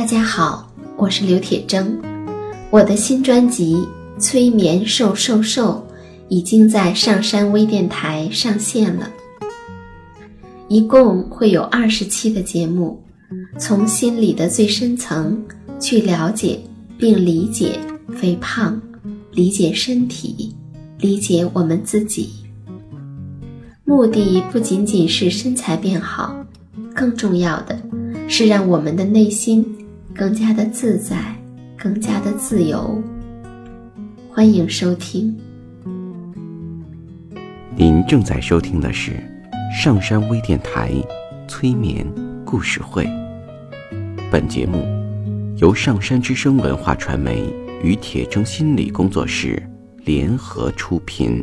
大家好，我是刘铁铮。我的新专辑《催眠瘦瘦瘦》已经在上山微电台上线了，一共会有二十期的节目，从心理的最深层去了解并理解肥胖，理解身体，理解我们自己。目的不仅仅是身材变好，更重要的是让我们的内心更加的自在，更加的自由。欢迎收听。您正在收听的是上山微电台催眠故事会。本节目由上山之声文化传媒与铁铮心理工作室联合出品。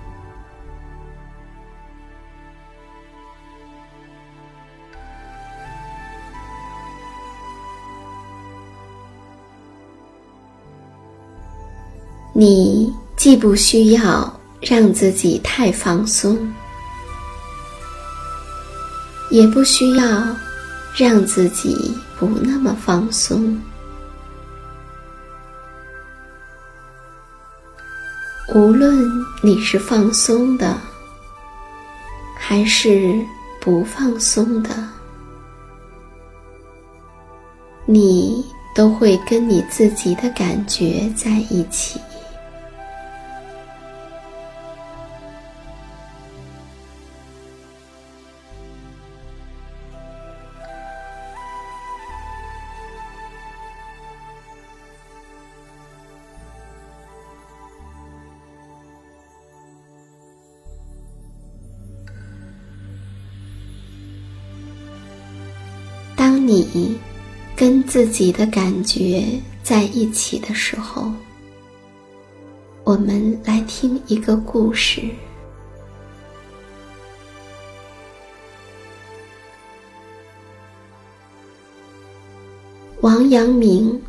你既不需要让自己太放松，也不需要让自己不那么放松。无论你是放松的，还是不放松的，你都会跟你自己的感觉在一起。你跟自己的感觉在一起的时候，我们来听一个故事。王阳明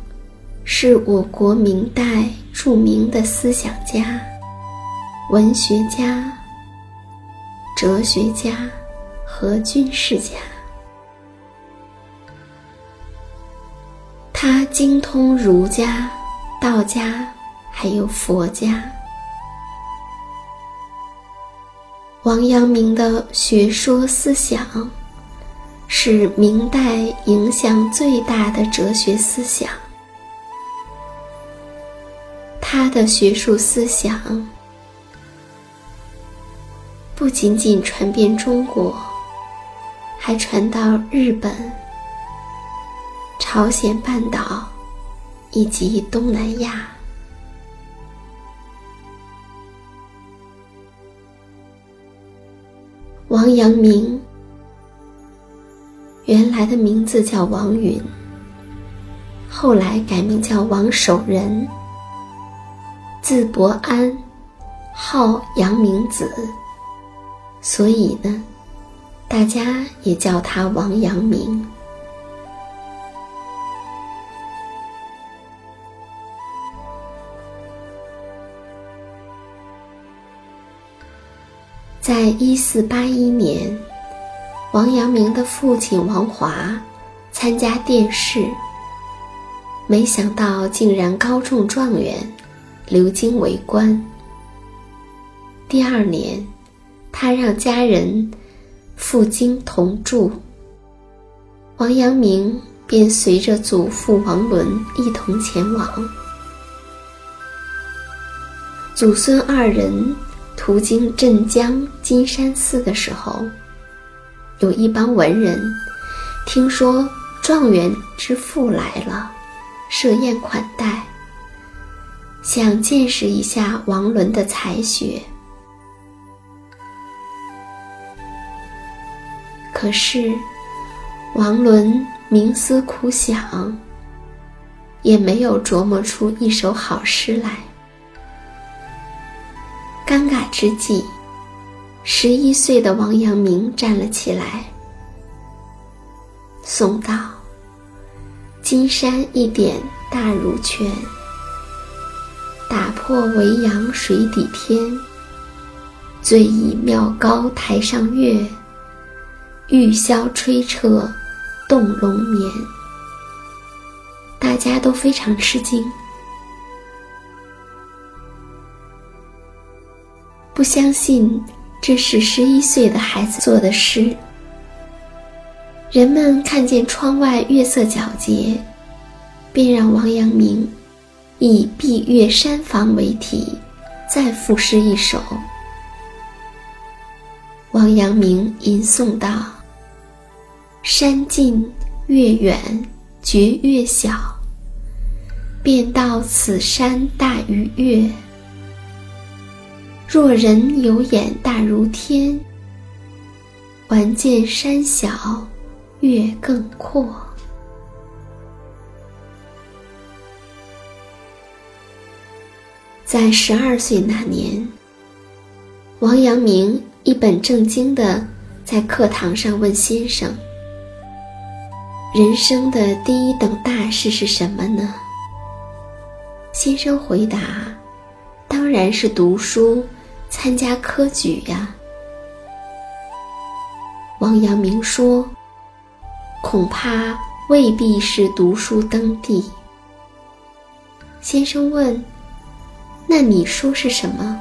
是我国明代著名的思想家、文学家、哲学家和军事家。他精通儒家、道家，还有佛家。王阳明的学说思想是明代影响最大的哲学思想。他的学术思想不仅仅传遍中国，还传到日本。朝鲜半岛以及东南亚，王阳明原来的名字叫王允，后来改名叫王守仁，字伯安，号阳明子，所以呢，大家也叫他王阳明。在一四八一年，王阳明的父亲王华参加殿试，没想到竟然高中状元，流经为官。第二年，他让家人赴京同住，王阳明便随着祖父王伦一同前往。祖孙二人。途经镇江金山寺的时候，有一帮文人听说状元之父来了，设宴款待，想见识一下王伦的才学。可是王伦冥思苦想，也没有琢磨出一首好诗来。尴尬之际，十一岁的王阳明站了起来，诵道：“金山一点大如拳，打破维扬水底天。醉倚庙高台上月，玉箫吹彻动龙眠。”大家都非常吃惊。不相信这是十一岁的孩子做的诗。人们看见窗外月色皎洁，便让王阳明以“闭月山房”为题，再赋诗一首。王阳明吟诵道：“山近月远觉月小，便道此山大于月。”若人有眼大如天，还见山小月更阔。在十二岁那年，王阳明一本正经的在课堂上问先生：“人生的第一等大事是什么呢？”先生回答：“当然是读书。”参加科举呀，王阳明说：“恐怕未必是读书登第。”先生问：“那你说是什么？”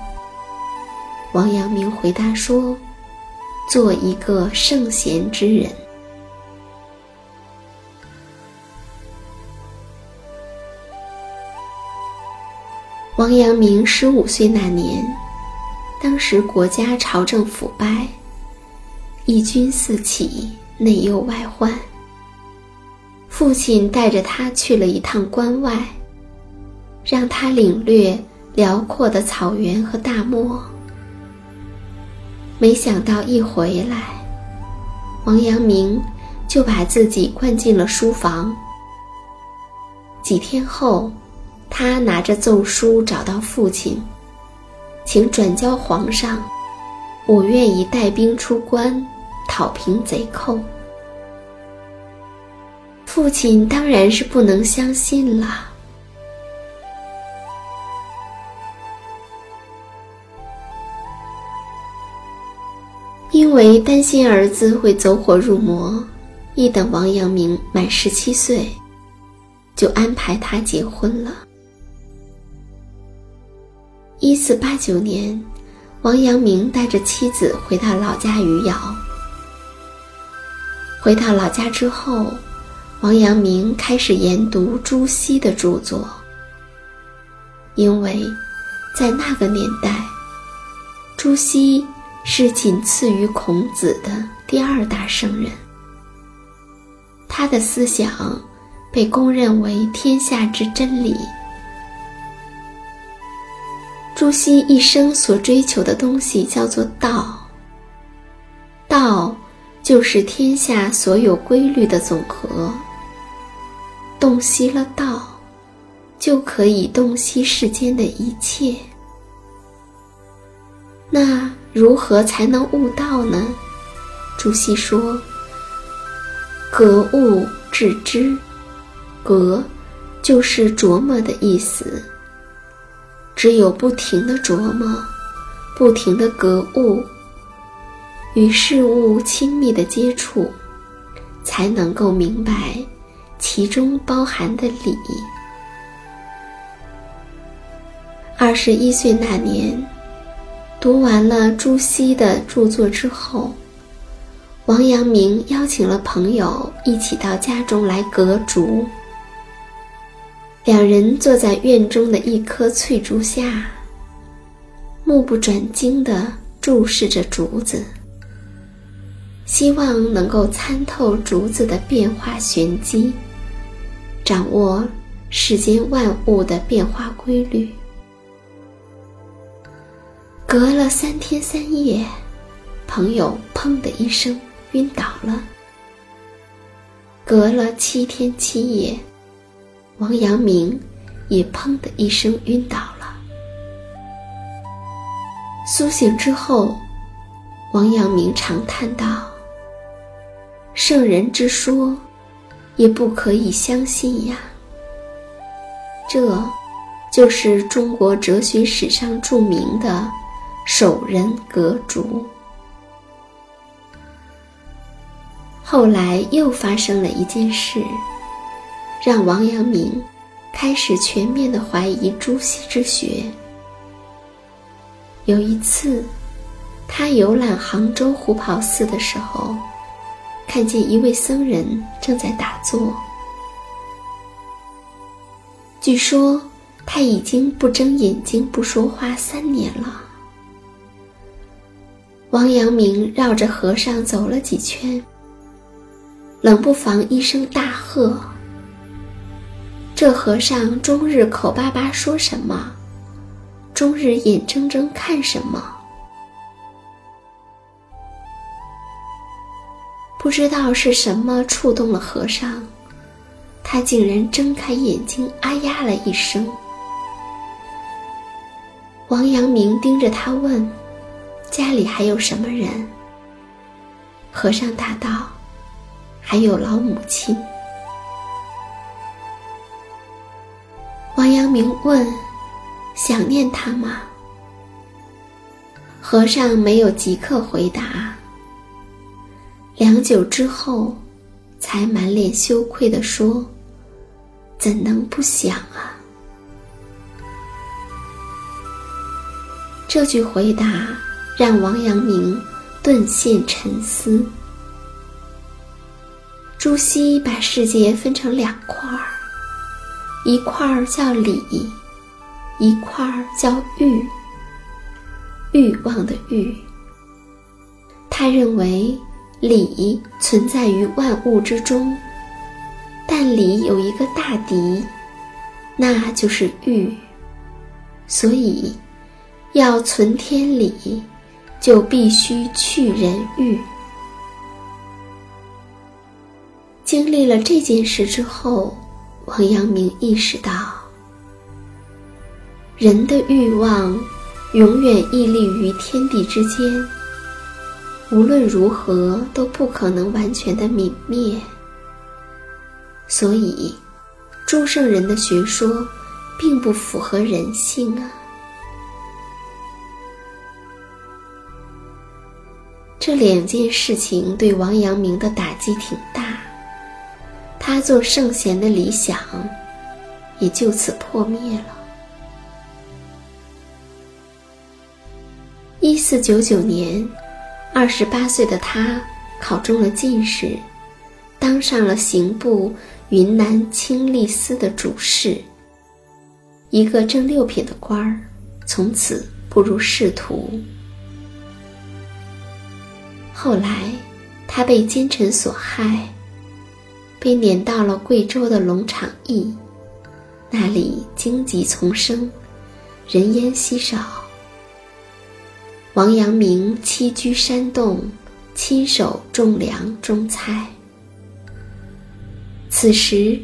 王阳明回答说：“做一个圣贤之人。”王阳明十五岁那年。当时国家朝政腐败，义军四起，内忧外患。父亲带着他去了一趟关外，让他领略辽阔的草原和大漠。没想到一回来，王阳明就把自己关进了书房。几天后，他拿着奏书找到父亲。请转交皇上，我愿意带兵出关，讨平贼寇。父亲当然是不能相信了，因为担心儿子会走火入魔，一等王阳明满十七岁，就安排他结婚了。一四八九年，王阳明带着妻子回到老家余姚。回到老家之后，王阳明开始研读朱熹的著作，因为在那个年代，朱熹是仅次于孔子的第二大圣人，他的思想被公认为天下之真理。朱熹一生所追求的东西叫做道。道，就是天下所有规律的总和。洞悉了道，就可以洞悉世间的一切。那如何才能悟道呢？朱熹说：“格物致知，格就是琢磨的意思。只有不停的琢磨，不停的格物，与事物亲密的接触，才能够明白其中包含的理。”二十一岁那年，读完了朱熹的著作之后。王阳明邀请了朋友一起到家中来隔竹。两人坐在院中的一棵翠竹下，目不转睛地注视着竹子，希望能够参透竹子的变化玄机，掌握世间万物的变化规律。隔了三天三夜，朋友砰的一声。晕倒了。隔了七天七夜，王阳明也砰的一声晕倒了。苏醒之后，王阳明长叹道：“圣人之说，也不可以相信呀。”这，就是中国哲学史上著名的“守人格竹”。后来又发生了一件事，让王阳明开始全面的怀疑朱熹之学。有一次，他游览杭州虎跑寺的时候，看见一位僧人正在打坐。据说他已经不睁眼睛、不说话三年了。王阳明绕着和尚走了几圈。冷不防一声大喝：“这和尚终日口巴巴说什么？终日眼睁睁看什么？不知道是什么触动了和尚，他竟然睁开眼睛，啊呀了一声。王阳明盯着他问：‘家里还有什么人？’和尚答道。”还有老母亲。明问：“想念他吗？”和尚没有即刻回答。良久之后，才满脸羞愧地说：“怎能不想啊？”这句回答让王阳明顿现沉思。朱熹把世界分成两块儿，一块儿叫理，一块儿叫欲。欲望的欲。他认为理存在于万物之中，但理有一个大敌，那就是欲。所以，要存天理，就必须去人欲。经历了这件事之后，王阳明意识到，人的欲望永远屹立于天地之间，无论如何都不可能完全的泯灭。所以，诸圣人的学说并不符合人性啊。这两件事情对王阳明的打击挺大。他做圣贤的理想也就此破灭了。一四九九年，二十八岁的他考中了进士，当上了刑部云南清吏司的主事，一个正六品的官儿，从此步入仕途。后来，他被奸臣所害。被撵到了贵州的龙场驿，那里荆棘丛生，人烟稀少。王阳明栖居山洞，亲手种粮种菜。此时，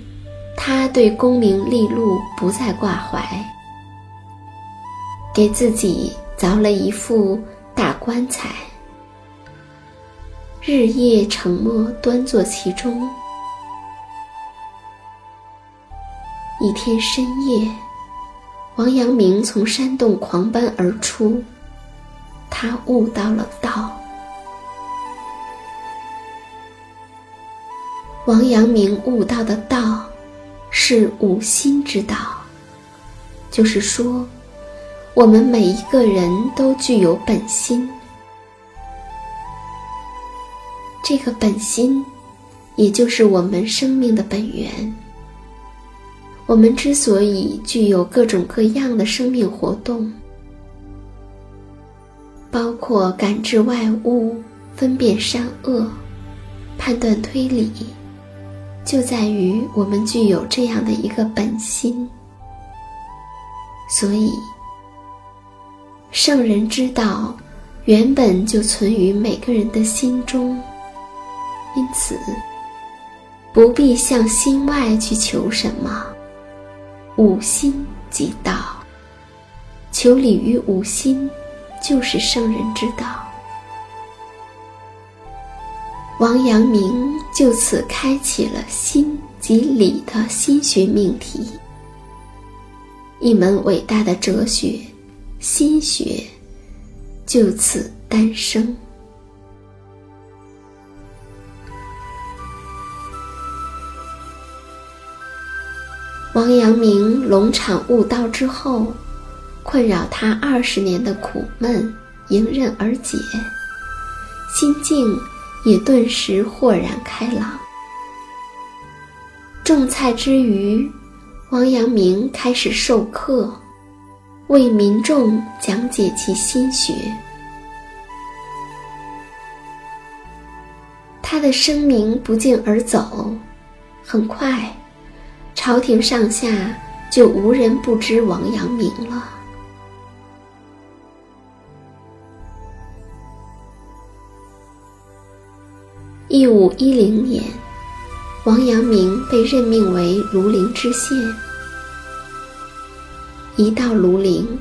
他对功名利禄不再挂怀，给自己凿了一副大棺材，日夜沉默端坐其中。一天深夜，王阳明从山洞狂奔而出，他悟到了道。王阳明悟到的道，是五心之道。就是说，我们每一个人都具有本心，这个本心，也就是我们生命的本源。我们之所以具有各种各样的生命活动，包括感知外物、分辨善恶、判断推理。就在于我们具有这样的一个本心，所以圣人之道原本就存于每个人的心中，因此不必向心外去求什么。五心即道，求理于五心，就是圣人之道。王阳明就此开启了心及理的心学命题，一门伟大的哲学——心学，就此诞生。王阳明龙场悟道之后，困扰他二十年的苦闷迎刃而解，心境。也顿时豁然开朗。种菜之余，王阳明开始授课，为民众讲解其心学。他的声名不胫而走，很快，朝廷上下就无人不知王阳明了。一五一零年，王阳明被任命为庐陵知县。一到庐陵，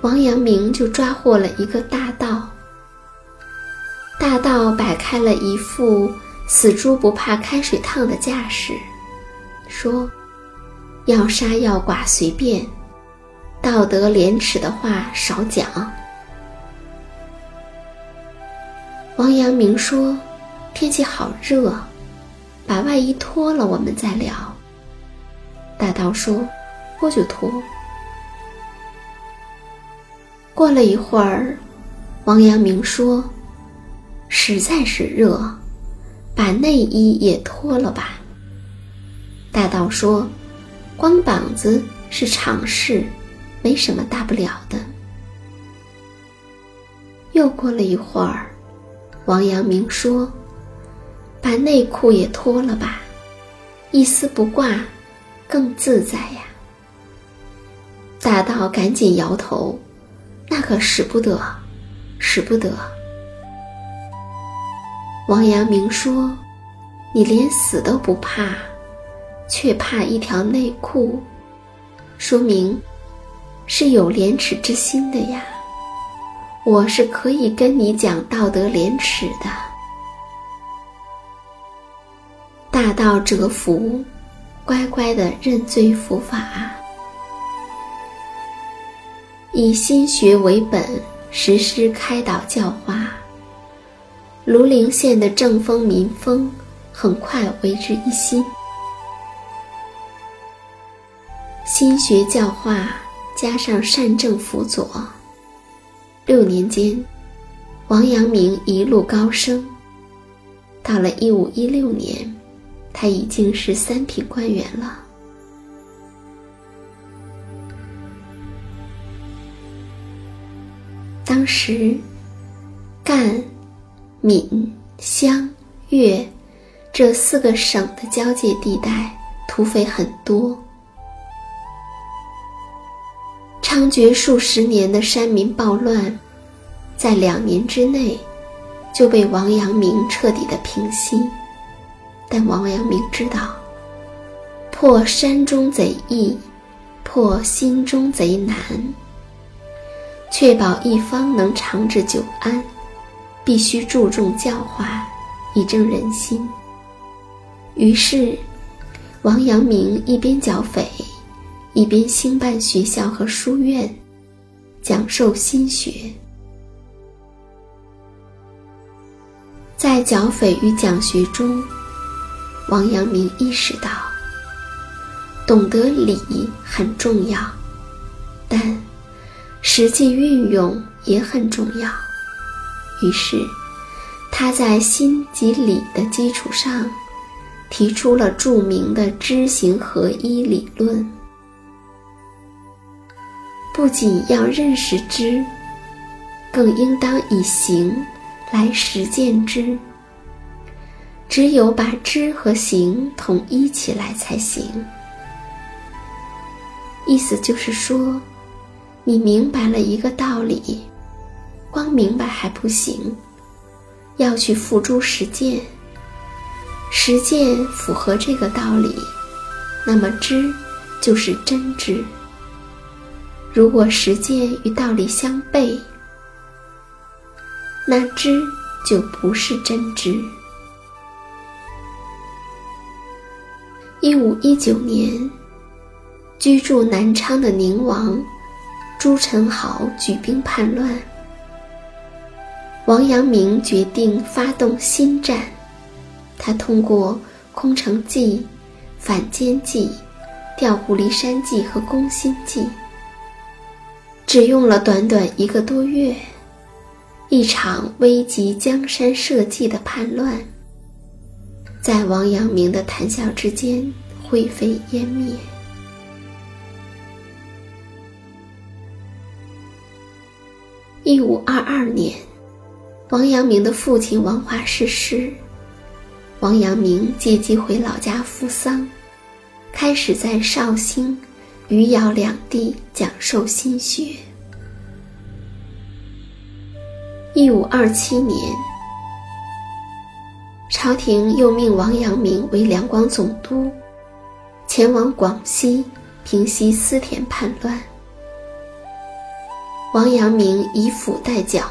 王阳明就抓获了一个大盗。大盗摆开了一副死猪不怕开水烫的架势，说：“要杀要剐随便，道德廉耻的话少讲。”王阳明说。天气好热，把外衣脱了，我们再聊。大盗说：“脱就脱。”过了一会儿，王阳明说：“实在是热，把内衣也脱了吧。”大道说：“光膀子是常事，没什么大不了的。”又过了一会儿，王阳明说。把内裤也脱了吧，一丝不挂，更自在呀。大道赶紧摇头，那可使不得，使不得。王阳明说：“你连死都不怕，却怕一条内裤，说明是有廉耻之心的呀。我是可以跟你讲道德廉耻的。”大道折服，乖乖的认罪伏法，以心学为本，实施开导教化。庐陵县的政风民风很快为之一新。心学教化加上善政辅佐，六年间，王阳明一路高升。到了一五一六年。他已经是三品官员了。当时，赣、闽、湘、粤这四个省的交界地带，土匪很多，猖獗数十年的山民暴乱，在两年之内就被王阳明彻底的平息。但王阳明知道，破山中贼易，破心中贼难。确保一方能长治久安，必须注重教化，以正人心。于是，王阳明一边剿匪，一边兴办学校和书院，讲授心学。在剿匪与讲学中，王阳明意识到，懂得理很重要，但。实际运用也很重要。于是，他在心及理的基础上，提出了著名的知行合一理论。不仅要认识知，更应当以行来实践知。只有把知和行统一起来才行。意思就是说。你明白了一个道理，光明白还不行，要去付诸实践。实践符合这个道理，那么知就是真知。如果实践与道理相悖，那知就不是真知。一五一九年，居住南昌的宁王。朱宸濠举兵叛乱，王阳明决定发动新战。他通过空城计、反间计、调虎离山计和攻心计，只用了短短一个多月，一场危及江山社稷的叛乱，在王阳明的谈笑之间灰飞烟灭。一五二二年，王阳明的父亲王华逝世，王阳明借机回老家扶丧，开始在绍兴、余姚两地讲授心学。一五二七年，朝廷又命王阳明为两广总督，前往广西平息思田叛乱。王阳明以斧代脚，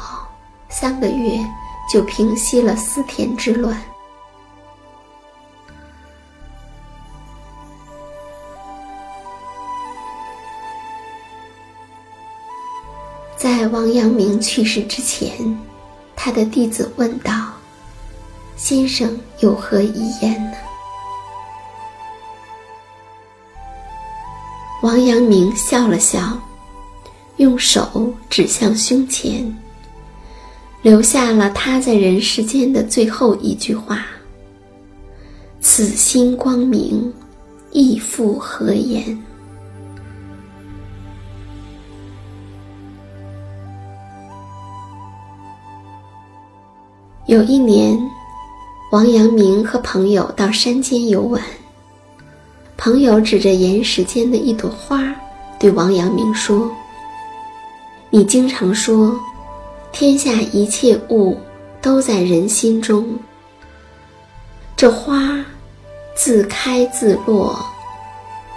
三个月就平息了思田之乱。王阳明去世之前，他的弟子问道：“先生有何遗言呢？”王阳明笑了笑。用手指向胸前，留下了他在人世间的最后一句话：“此心光明，亦复何言？”有一年，王阳明和朋友到山间游玩，朋友指着岩石间的一朵花，对王阳明说。你经常说，天下一切物都在人心中。这花自开自落，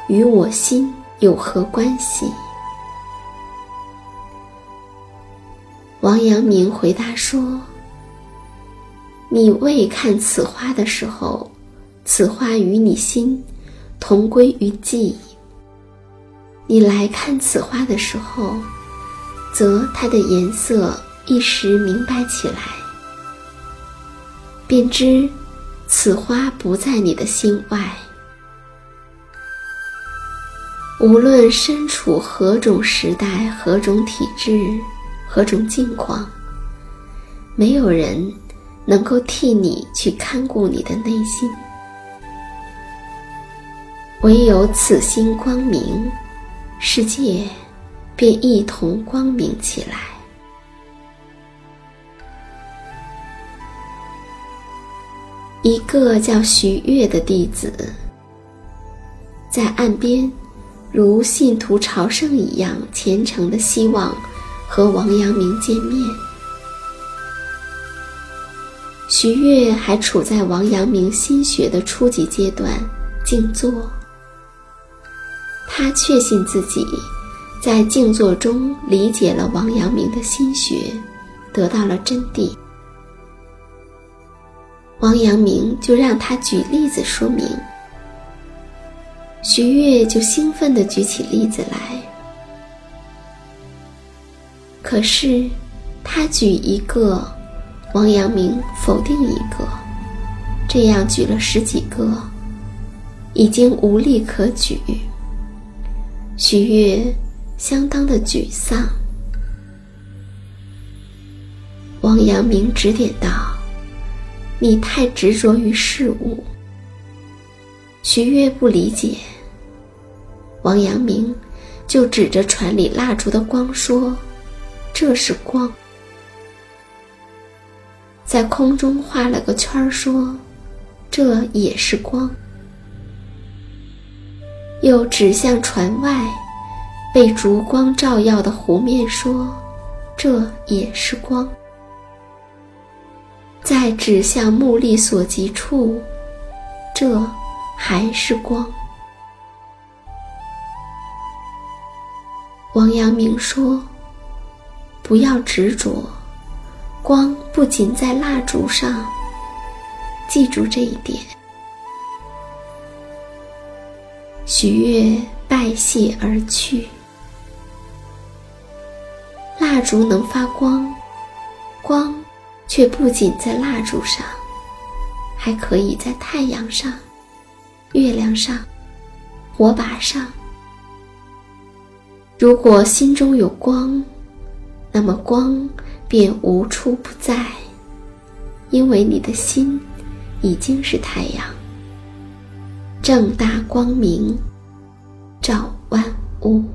与我心有何关系？王阳明回答说：“你未看此花的时候，此花与你心同归于寂；你来看此花的时候。”则它的颜色一时明白起来，便知此花不在你的心外。无论身处何种时代、何种体质、何种境况，没有人能够替你去看顾你的内心，唯有此心光明，世界。便一同光明起来。一个叫徐悦的弟子，在岸边，如信徒朝圣一样虔诚的希望和王阳明见面。徐悦还处在王阳明心学的初级阶段，静坐，他确信自己在静坐中理解了王阳明的心学，得到了真谛。王阳明就让他举例子说明，徐悦就兴奋地举起例子来。可是，他举一个，王阳明否定一个，这样举了十几个，已经无力可举。徐悦相当的沮丧。王阳明指点道。你太执着于事物。徐悦不理解，王阳明就指着船里蜡烛的光说：“这是光。”在空中画了个圈儿，说：“这也是光。”又指向船外被烛光照耀的湖面，说：“这也是光。”再指向目力所及处，这还是光。王阳明说：“不要执着，光不仅在蜡烛上，记住这一点。”许悦拜谢而去。蜡烛能发光，光。却不仅在蜡烛上，还可以在太阳上、月亮上、火把上。如果心中有光，那么光便无处不在，因为你的心已经是太阳，正大光明，照万物。